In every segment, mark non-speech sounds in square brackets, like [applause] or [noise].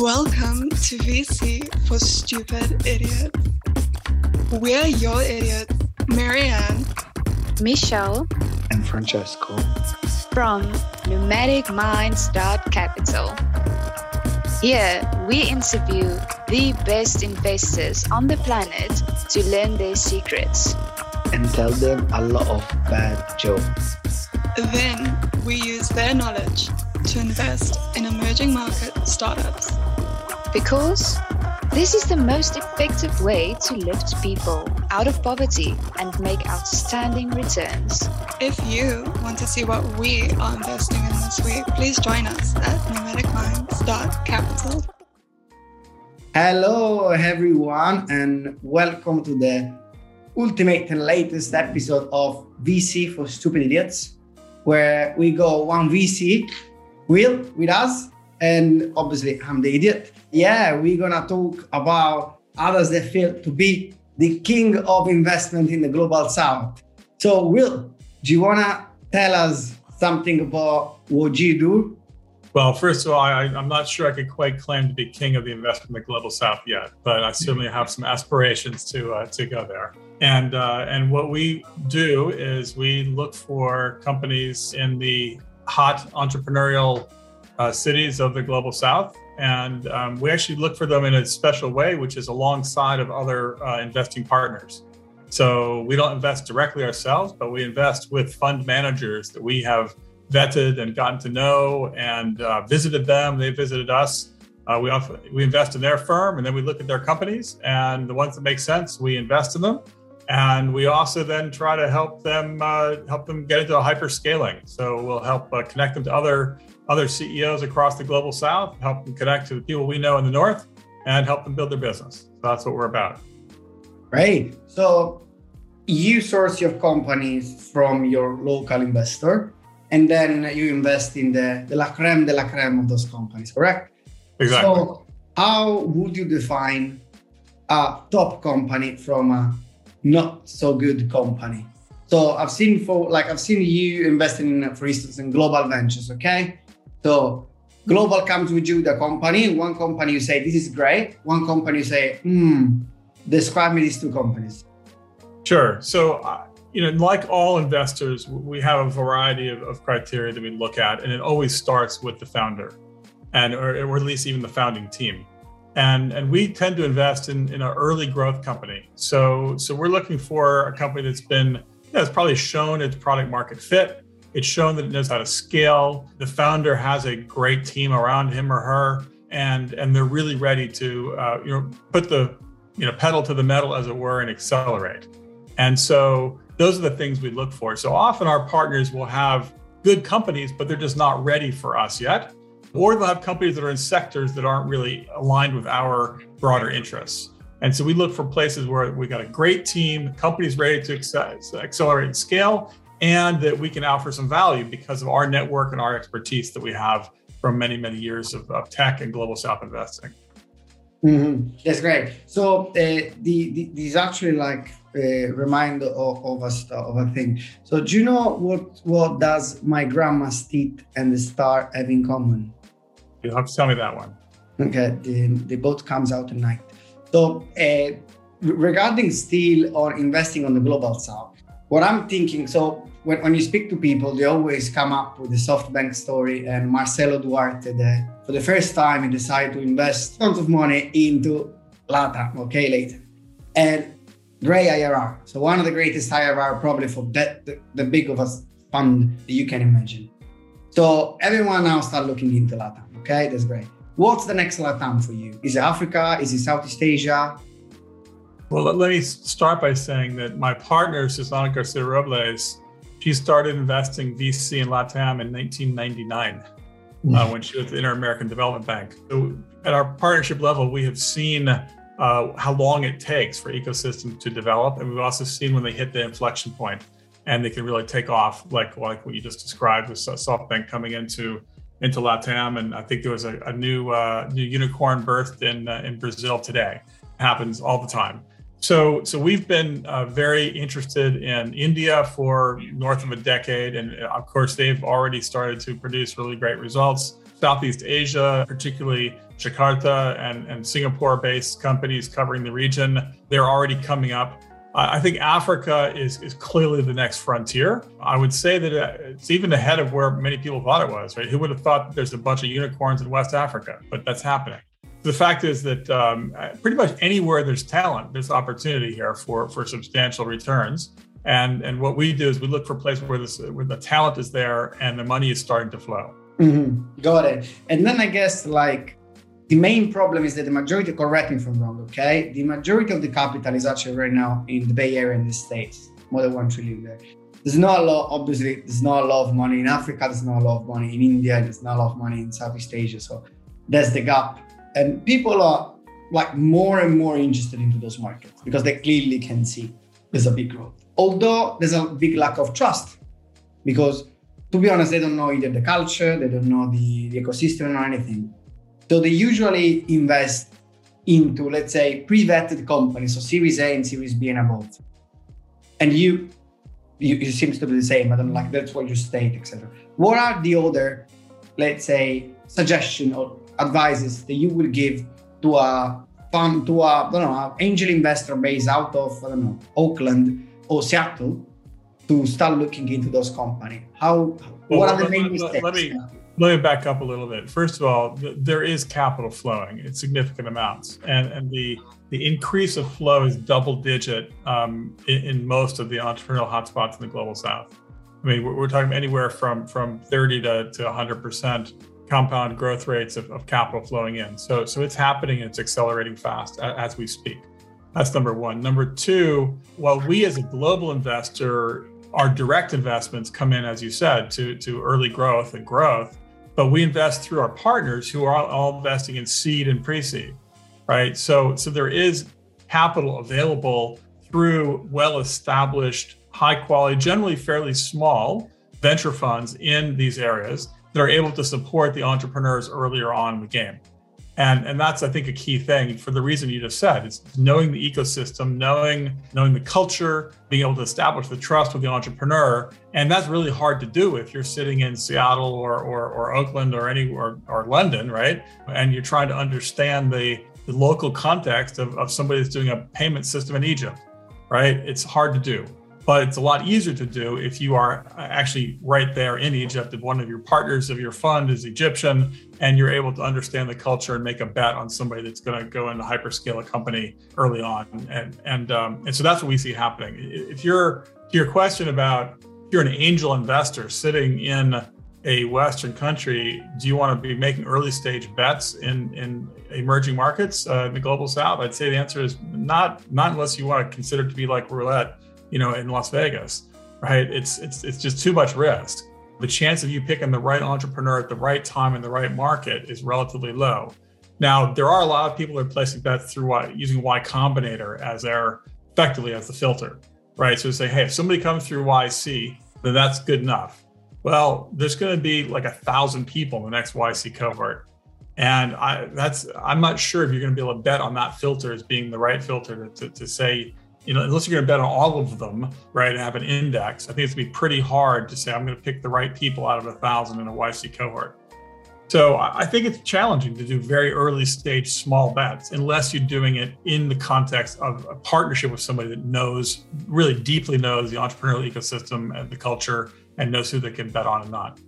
Welcome to VC for Stupid Idiots. We're your idiots, Marianne, Michelle, and Francesco from Capital. Here, we interview the best investors on the planet to learn their secrets and tell them a lot of bad jokes. Then we use their knowledge to invest in emerging market startups. Because this is the most effective way to lift people out of poverty and make outstanding returns. If you want to see what we are investing in this week, please join us at pneumaticminds.capital. Hello, everyone, and welcome to the ultimate and latest episode of VC for Stupid Idiots, where we go one VC, Will, with us, and obviously I'm the idiot. Yeah, we're gonna talk about others that feel to be the king of investment in the global south. So, Will, do you wanna tell us something about what you do? Well, first of all, I, am not sure I could quite claim to be king of the investment in the global south yet, but I certainly have some aspirations to uh, to go there. And uh, and what we do is we look for companies in the hot entrepreneurial uh, cities of the global south. And um, we actually look for them in a special way, which is alongside of other uh, investing partners. So we don't invest directly ourselves, but we invest with fund managers that we have vetted and gotten to know and uh, visited them. They visited us. Uh, we often, we invest in their firm, and then we look at their companies, and the ones that make sense, we invest in them and we also then try to help them uh, help them get into a hyper scaling. So we'll help uh, connect them to other other CEOs across the global south, help them connect to the people we know in the north, and help them build their business. So that's what we're about. Great. So you source your companies from your local investor, and then you invest in the, the la creme de la creme of those companies, correct? Exactly. So how would you define a top company from a not so good company. So I've seen for like I've seen you investing in, for instance, in global ventures. Okay, so global comes with you the company. One company you say this is great. One company you say, hmm. Describe me these two companies. Sure. So. Uh, you know, like all investors, we have a variety of, of criteria that we look at, and it always starts with the founder, and or, or at least even the founding team and and we tend to invest in in an early growth company. So so we're looking for a company that's been you know, it's probably shown its product market fit. It's shown that it knows how to scale. The founder has a great team around him or her, and and they're really ready to uh, you know put the you know pedal to the metal as it were and accelerate. And so those are the things we look for. So often our partners will have good companies, but they're just not ready for us yet or they'll have companies that are in sectors that aren't really aligned with our broader interests. And so we look for places where we got a great team, companies ready to accelerate and scale, and that we can offer some value because of our network and our expertise that we have from many, many years of, of tech and global South investing. Mm-hmm. That's great. So uh, the, the actually like uh, remind of, of a of a thing. So do you know what what does my grandma's teeth and the star have in common? You'll have to tell me that one. Okay, the, the boat comes out at night. So, uh, regarding steel or investing on the global south, what I'm thinking, so when, when you speak to people, they always come up with the SoftBank story and Marcelo Duarte that for the first time he decided to invest tons of money into LATAM, okay, later. And Gray IRR. So one of the greatest IRR probably for that the, the big of a fund that you can imagine. So everyone now start looking into LATAM. Okay, that's great. What's the next LATAM for you? Is it Africa? Is it Southeast Asia? Well, let me start by saying that my partner, Susana Garcia Robles, she started investing VC in LATAM in 1999 mm. uh, when she was at the Inter American Development Bank. So at our partnership level, we have seen uh, how long it takes for ecosystems to develop, and we've also seen when they hit the inflection point and they can really take off, like like what you just described with SoftBank coming into into LATAM, and I think there was a, a new uh, new unicorn birthed in uh, in Brazil today. It happens all the time. So so we've been uh, very interested in India for north of a decade, and uh, of course they've already started to produce really great results. Southeast Asia, particularly Jakarta and, and Singapore based companies covering the region. They're already coming up. I think Africa is, is clearly the next frontier. I would say that it's even ahead of where many people thought it was, right? Who would have thought there's a bunch of unicorns in West Africa? But that's happening. The fact is that um, pretty much anywhere there's talent, there's opportunity here for, for substantial returns. And, and what we do is we look for places where, this, where the talent is there and the money is starting to flow. Mm-hmm. Got it. And then I guess like the main problem is that the majority, correct me if I'm wrong, okay? The majority of the capital is actually right now in the Bay Area in the States, more than one trillion there. There's not a lot, obviously, there's not a lot of money in Africa, there's not a lot of money in India, there's not a lot of money in Southeast Asia. So that's the gap. And people are like more and more interested into those markets because they clearly can see there's a big growth. Although there's a big lack of trust because to be honest, they don't know either the culture, they don't know the, the ecosystem or anything. So they usually invest into, let's say, pre-vetted companies, so Series A and Series B and above. And you, you, it seems to be the same. I don't like that's what you state, etc. What are the other, let's say, suggestion or advices that you will give to a fund, to a I don't know, an angel investor based out of I don't know Oakland or Seattle to start looking into those companies? How? Well, what are the main mistakes? Let me, back up a little bit. First of all, there is capital flowing in significant amounts, and and the the increase of flow is double digit um, in, in, most of the entrepreneurial hotspots in the global south. I mean, we're, we're talking anywhere from from 30 to, to 100 percent compound growth rates of, of, capital flowing in. So so it's happening and it's accelerating fast as we speak. That's number one. Number two, while we as a global investor, our direct investments come in, as you said, to to early growth and growth but we invest through our partners who are all investing in seed and pre-seed, right? So, so there is capital available through well-established, high-quality, generally fairly small venture funds in these areas that are able to support the entrepreneurs earlier on in the game. And, and that's, I think, a key thing for the reason you just said. It's knowing the ecosystem, knowing knowing the culture, being able to establish the trust with the entrepreneur. And that's really hard to do if you're sitting in Seattle or, or, or Oakland or any or, or London, right? And you're trying to understand the, the local context of, of somebody that's doing a payment system in Egypt, right? It's hard to do but it's a lot easier to do if you are actually right there in Egypt. If one of your partners of your fund is Egyptian and you're able to understand the culture and make a bet on somebody that's going to go into hyperscale a company early on, and and um, and so that's what we see happening. If you're to your question about if you're an angel investor sitting in a Western country, do you want to be making early stage bets in in emerging markets uh, in the global South? I'd say the answer is not not unless you want to consider it to be like roulette you know, in Las Vegas, right? It's it's it's just too much risk. The chance of you picking the right entrepreneur at the right time in the right market is relatively low. Now, there are a lot of people that are placing bets through y, using Y Combinator as their effectively as the filter, right? So to say, hey, if somebody comes through YC, then that's good enough. Well, there's going to be like a thousand people in the next YC cohort. And I, that's I'm not sure if you're going to be able to bet on that filter as being the right filter to, to, to say you know, unless you're going to bet on all of them, right, and have an index, I think it's going to be pretty hard to say I'm going to pick the right people out of a thousand in a YC cohort. So I think it's challenging to do very early stage small bets unless you're doing it in the context of a partnership with somebody that knows, really deeply knows the entrepreneurial ecosystem and the culture and knows who they can bet on and not.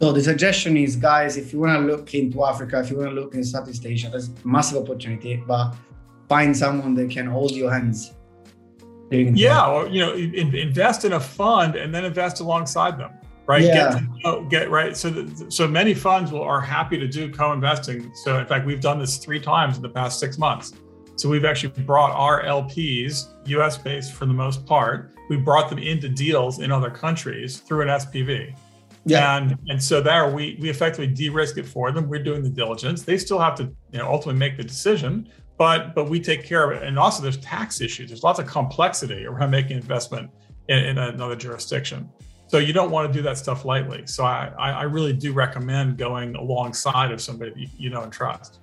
So the suggestion is, guys, if you want to look into Africa, if you want to look in Southeast Asia, there's massive opportunity, but find someone that can hold your hands yeah, or you know, invest in a fund and then invest alongside them, right? Yeah. Get, know, get right. So, so many funds will are happy to do co-investing. So, in fact, we've done this three times in the past six months. So, we've actually brought our LPs, U.S. based for the most part, we brought them into deals in other countries through an SPV. Yeah. And and so there we we effectively de-risk it for them. We're doing the diligence. They still have to you know ultimately make the decision, but but we take care of it. And also, there's tax issues. There's lots of complexity around making investment in, in another jurisdiction. So you don't want to do that stuff lightly. So I, I really do recommend going alongside of somebody you, know and trust.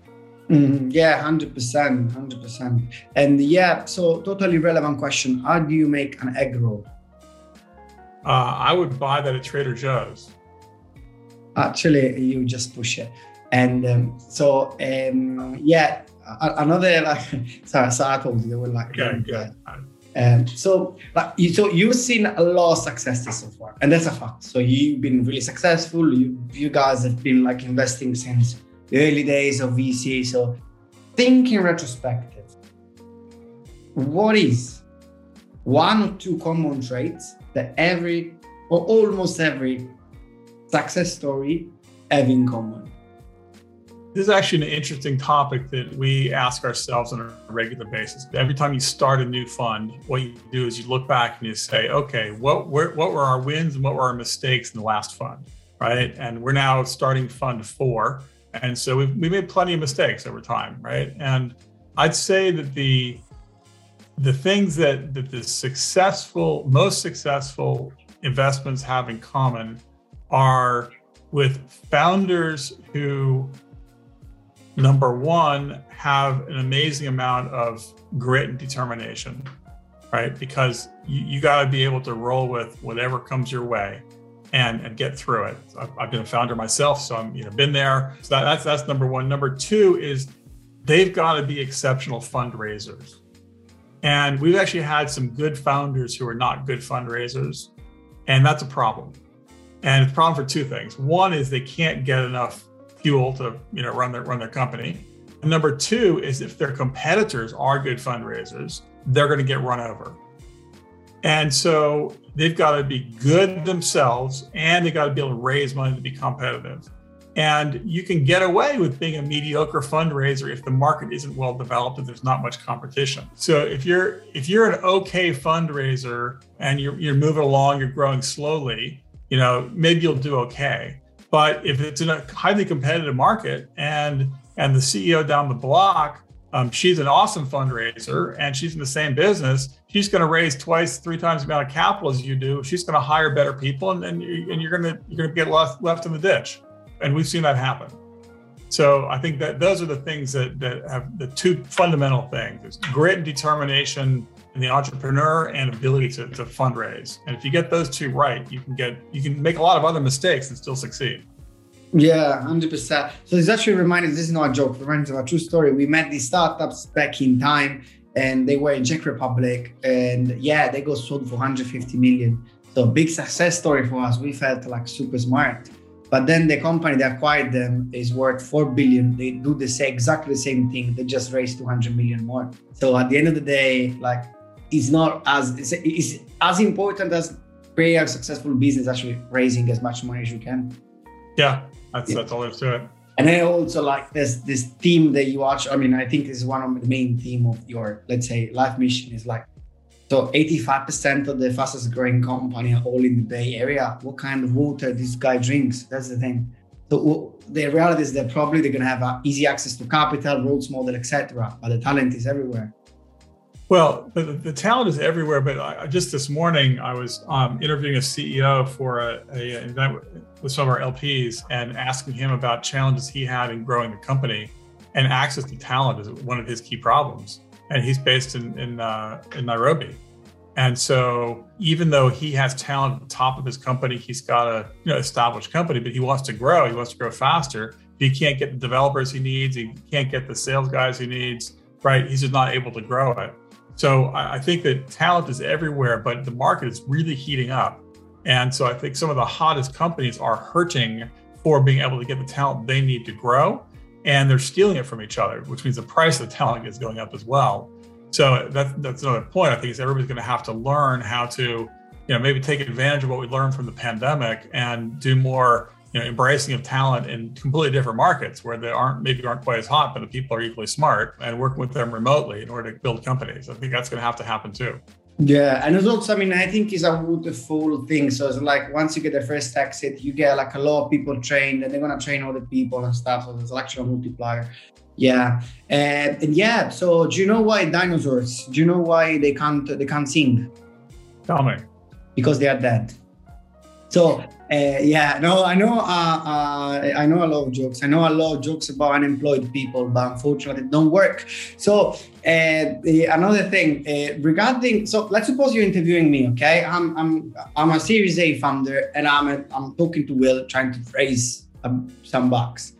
Mm, yeah, hundred percent, hundred percent. And yeah, so totally relevant question. How do you make an egg roll? Uh, I would buy that at Trader Joe's. Actually, you just push it. And um, so, um, yeah, another [laughs] like, sorry, so I told you they were like, okay, good. Um, so, like, you, so you've seen a lot of successes so far, and that's a fact. So you've been really successful. You, you guys have been like investing since the early days of VC. So, think in retrospective. What is one or two common traits that every or almost every success story have in common? This is actually an interesting topic that we ask ourselves on a regular basis. Every time you start a new fund, what you do is you look back and you say, okay, what were, what were our wins and what were our mistakes in the last fund, right? And we're now starting fund four. And so we've, we made plenty of mistakes over time, right? And I'd say that the the things that, that the successful, most successful investments have in common are with founders who number one, have an amazing amount of grit and determination, right? Because you, you got to be able to roll with whatever comes your way and, and get through it. I've, I've been a founder myself, so I'm, you know, been there. So that, that's, that's number one. Number two is they've got to be exceptional fundraisers. And we've actually had some good founders who are not good fundraisers. And that's a problem. And it's a problem for two things. One is they can't get enough fuel to you know run their run their company. And number two is if their competitors are good fundraisers, they're going to get run over. And so they've got to be good themselves and they got to be able to raise money to be competitive. And you can get away with being a mediocre fundraiser if the market isn't well developed and there's not much competition. So if you're if you're an okay fundraiser and you're you're moving along, you're growing slowly, you know, maybe you'll do okay. But if it's in a highly competitive market and and the CEO down the block, um, she's an awesome fundraiser and she's in the same business, she's going to raise twice, three times the amount of capital as you do. She's going to hire better people, and and, you, and you're going to you're going to get left left in the ditch. And we've seen that happen. So I think that those are the things that that have the two fundamental things: is grit and determination in the entrepreneur and ability to, to fundraise. And if you get those two right, you can get you can make a lot of other mistakes and still succeed. Yeah, hundred percent. So this actually reminded. This is not a joke. Reminds of a true story. We met these startups back in time, and they were in Czech Republic, and yeah, they got sold for 150 million. So big success story for us. We felt like super smart. But then the company that acquired them is worth four billion. They do the same, exactly the same thing. They just raised 200 million more. So at the end of the day, like is not as is as important as create a successful business actually raising as much money as you can. Yeah, that's yeah. that's all there's to it. And then also like this this theme that you watch. I mean, I think this is one of the main theme of your let's say life mission is like so 85% of the fastest growing company are all in the Bay Area. What kind of water this guy drinks? That's the thing. So the reality is that probably they're gonna have easy access to capital, roads model, etc. But the talent is everywhere. Well, the, the, talent is everywhere. But I, just this morning, I was um, interviewing a CEO for a, a, an event with some of our LPs and asking him about challenges he had in growing the company. And access to talent is one of his key problems. And he's based in in, uh, in Nairobi. And so, even though he has talent at the top of his company, he's got a you know established company, but he wants to grow. He wants to grow faster. He can't get the developers he needs. He can't get the sales guys he needs. Right? He's just not able to grow it. So I think that talent is everywhere, but the market is really heating up. And so I think some of the hottest companies are hurting for being able to get the talent they need to grow. And they're stealing it from each other, which means the price of the talent is going up as well. So that's that's another point. I think is everybody's going to have to learn how to, you know, maybe take advantage of what we learned from the pandemic and do more you know, embracing of talent in completely different markets where they aren't maybe aren't quite as hot, but the people are equally smart and working with them remotely in order to build companies. I think that's going to have to happen too. Yeah, and it's also, I mean, I think it's a wonderful thing. So it's like once you get the first exit, you get like a lot of people trained, and they're gonna train other people and stuff. So there's actually a multiplier. Yeah, and, and yeah. So do you know why dinosaurs? Do you know why they can't they can't sing? Tell me. Because they are dead. So uh, yeah, no, I know. Uh, uh, I know a lot of jokes. I know a lot of jokes about unemployed people, but unfortunately, it don't work. So the, another thing regarding, so let's suppose you're interviewing me. Okay, I'm I'm I'm a Series A founder, and I'm a, I'm talking to Will, trying to raise um, some bucks.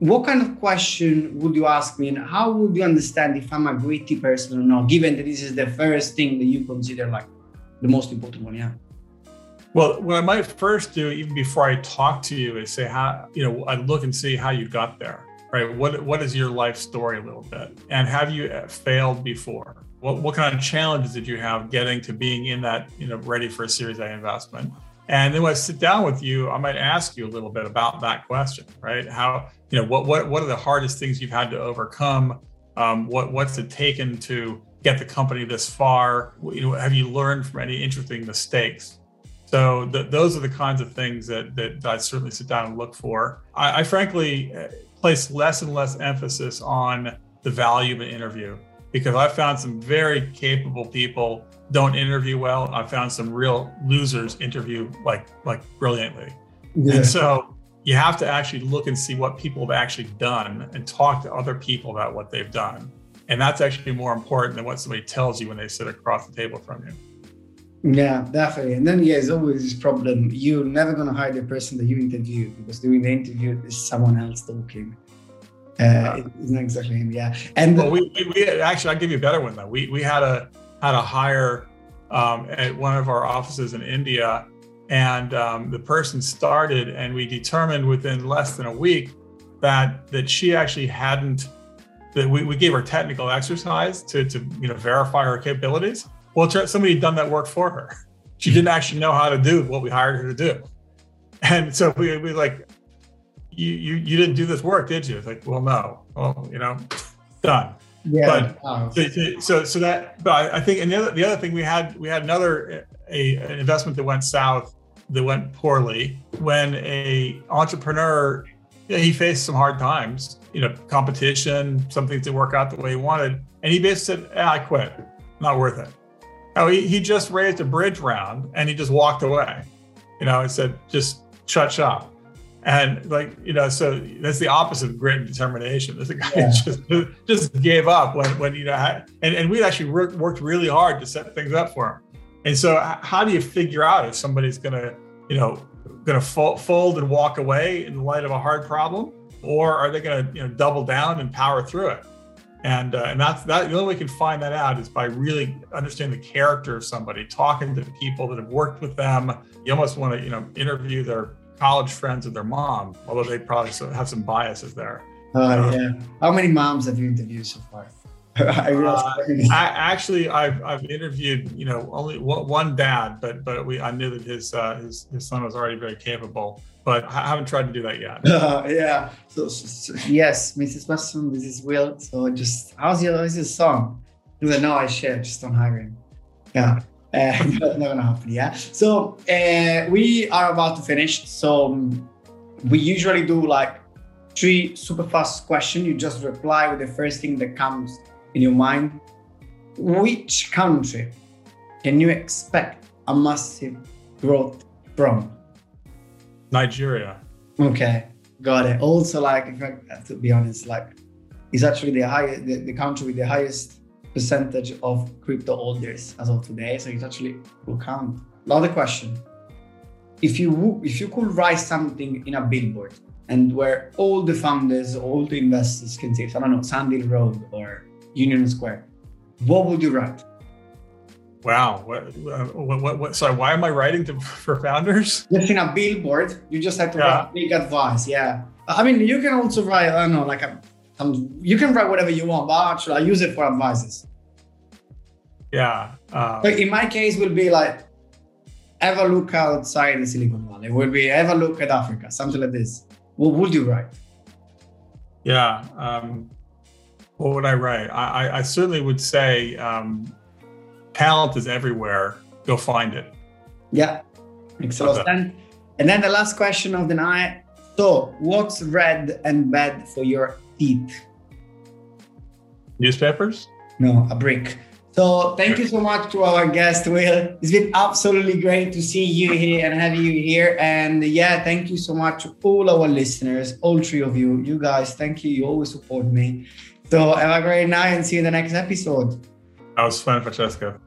What kind of question would you ask me, and how would you understand if I'm a gritty person or not? Given that this is the first thing that you consider like the most important one, yeah. Well, what I might first do, even before I talk to you, is say how you know I look and see how you got there, right? What what is your life story a little bit, and have you uh, failed before? What what kind of challenges did you have getting to being in that you know ready for a Series A investment? And then when I sit down with you, I might ask you a little bit about that question, right? How you know what what what are the hardest things you've had to overcome? Um, what what's it taken to get the company this far? You know, have you learned from any interesting mistakes? So the, those are the kinds of things that, that I certainly sit down and look for. I, I frankly uh, place less and less emphasis on the value of an interview because I found some very capable people don't interview well. I found some real losers interview like like brilliantly. Yeah. And so you have to actually look and see what people have actually done and talk to other people about what they've done. And that's actually more important than what somebody tells you when they sit across the table from you. Yeah, definitely. And then yeah, it's always this problem. You're never gonna hire the person that you interview because during the interview is someone else talking. Uh, it's not exactly him. Yeah. And well, we, we, we, actually I'll give you a better one though. We we had a had a hire um, at one of our offices in India, and um, the person started, and we determined within less than a week that that she actually hadn't that we, we gave her technical exercise to to you know verify her capabilities well, somebody had done that work for her. She didn't hmm. actually know how to do what we hired her to do. And so we, we like, you, you, you didn't do this work, did you? It's like, well, no. Well, you know, [laughs] done. Yeah. But so, so, so that, but I think, and the other, the other thing we had, we had another, a, an investment that went south that went poorly when a entrepreneur, he faced some hard times, you know, competition, some things didn't work out the way he wanted. And he basically said, ah, I quit. Not worth it. Oh, he, he just raised a bridge round and he just walked away. You know, and said, just shut shop. And like, you know, so that's the opposite of grit and determination. There's a guy yeah. just [laughs] just gave up when, when you know, and, and we actually worked, worked really hard to set things up for him. And so how do you figure out if somebody's going to, you know, going to fold and walk away in the light of a hard problem? Or are they going to, you know, double down and power through it? And uh, and that's that the only way you can find that out is by really understanding the character of somebody talking to the people that have worked with them. You almost want to you know interview their college friends of their mom although they probably have some biases there. Uh, yeah. How many moms have you interviewed so far? [laughs] I, uh, I, actually I've, I've interviewed you know only one dad but but we I knew that his uh, his his son was already very capable but I haven't tried to do that yet. Uh, [laughs] yeah. So, so, yes, Mrs. Weston, this is Will. So just how's your how's your son? He was like, no, I share, just don't hire him. Yeah. [laughs] Uh, not gonna happen. Yeah. So uh, we are about to finish. So um, we usually do like three super fast questions. You just reply with the first thing that comes in your mind. Which country can you expect a massive growth from? Nigeria. Okay, got it. Also, like, to be honest, like, it's actually the highest, the, the country with the highest percentage of crypto holders as of today. So it actually will count. Another question: If you if you could write something in a billboard and where all the founders, all the investors can see, I don't know, Sand Hill Road or Union Square, what would you write? Wow. What, what, what, what, sorry, why am I writing to, [laughs] for founders? Just in a billboard, you just have to yeah. write big advice. Yeah. I mean, you can also write, I don't know, like a, um, you can write whatever you want, but actually I use it for advices. Yeah. Um, in my case, will be like, have a look outside the Silicon Valley. It will be have a look at Africa, something like this. What would you write? Yeah. Um, what would I write? I, I, I certainly would say, um, talent is everywhere. Go find it. Yeah, makes a lot of sense. And then the last question of the night. So, what's red and bad for your teeth? Newspapers? No, a brick. So, thank you so much to our guest, Will. It's been absolutely great to see you here and have you here. And yeah, thank you so much to all our listeners, all three of you. You guys, thank you. You always support me. So, have a great night and see you in the next episode. That was fun, Francesco.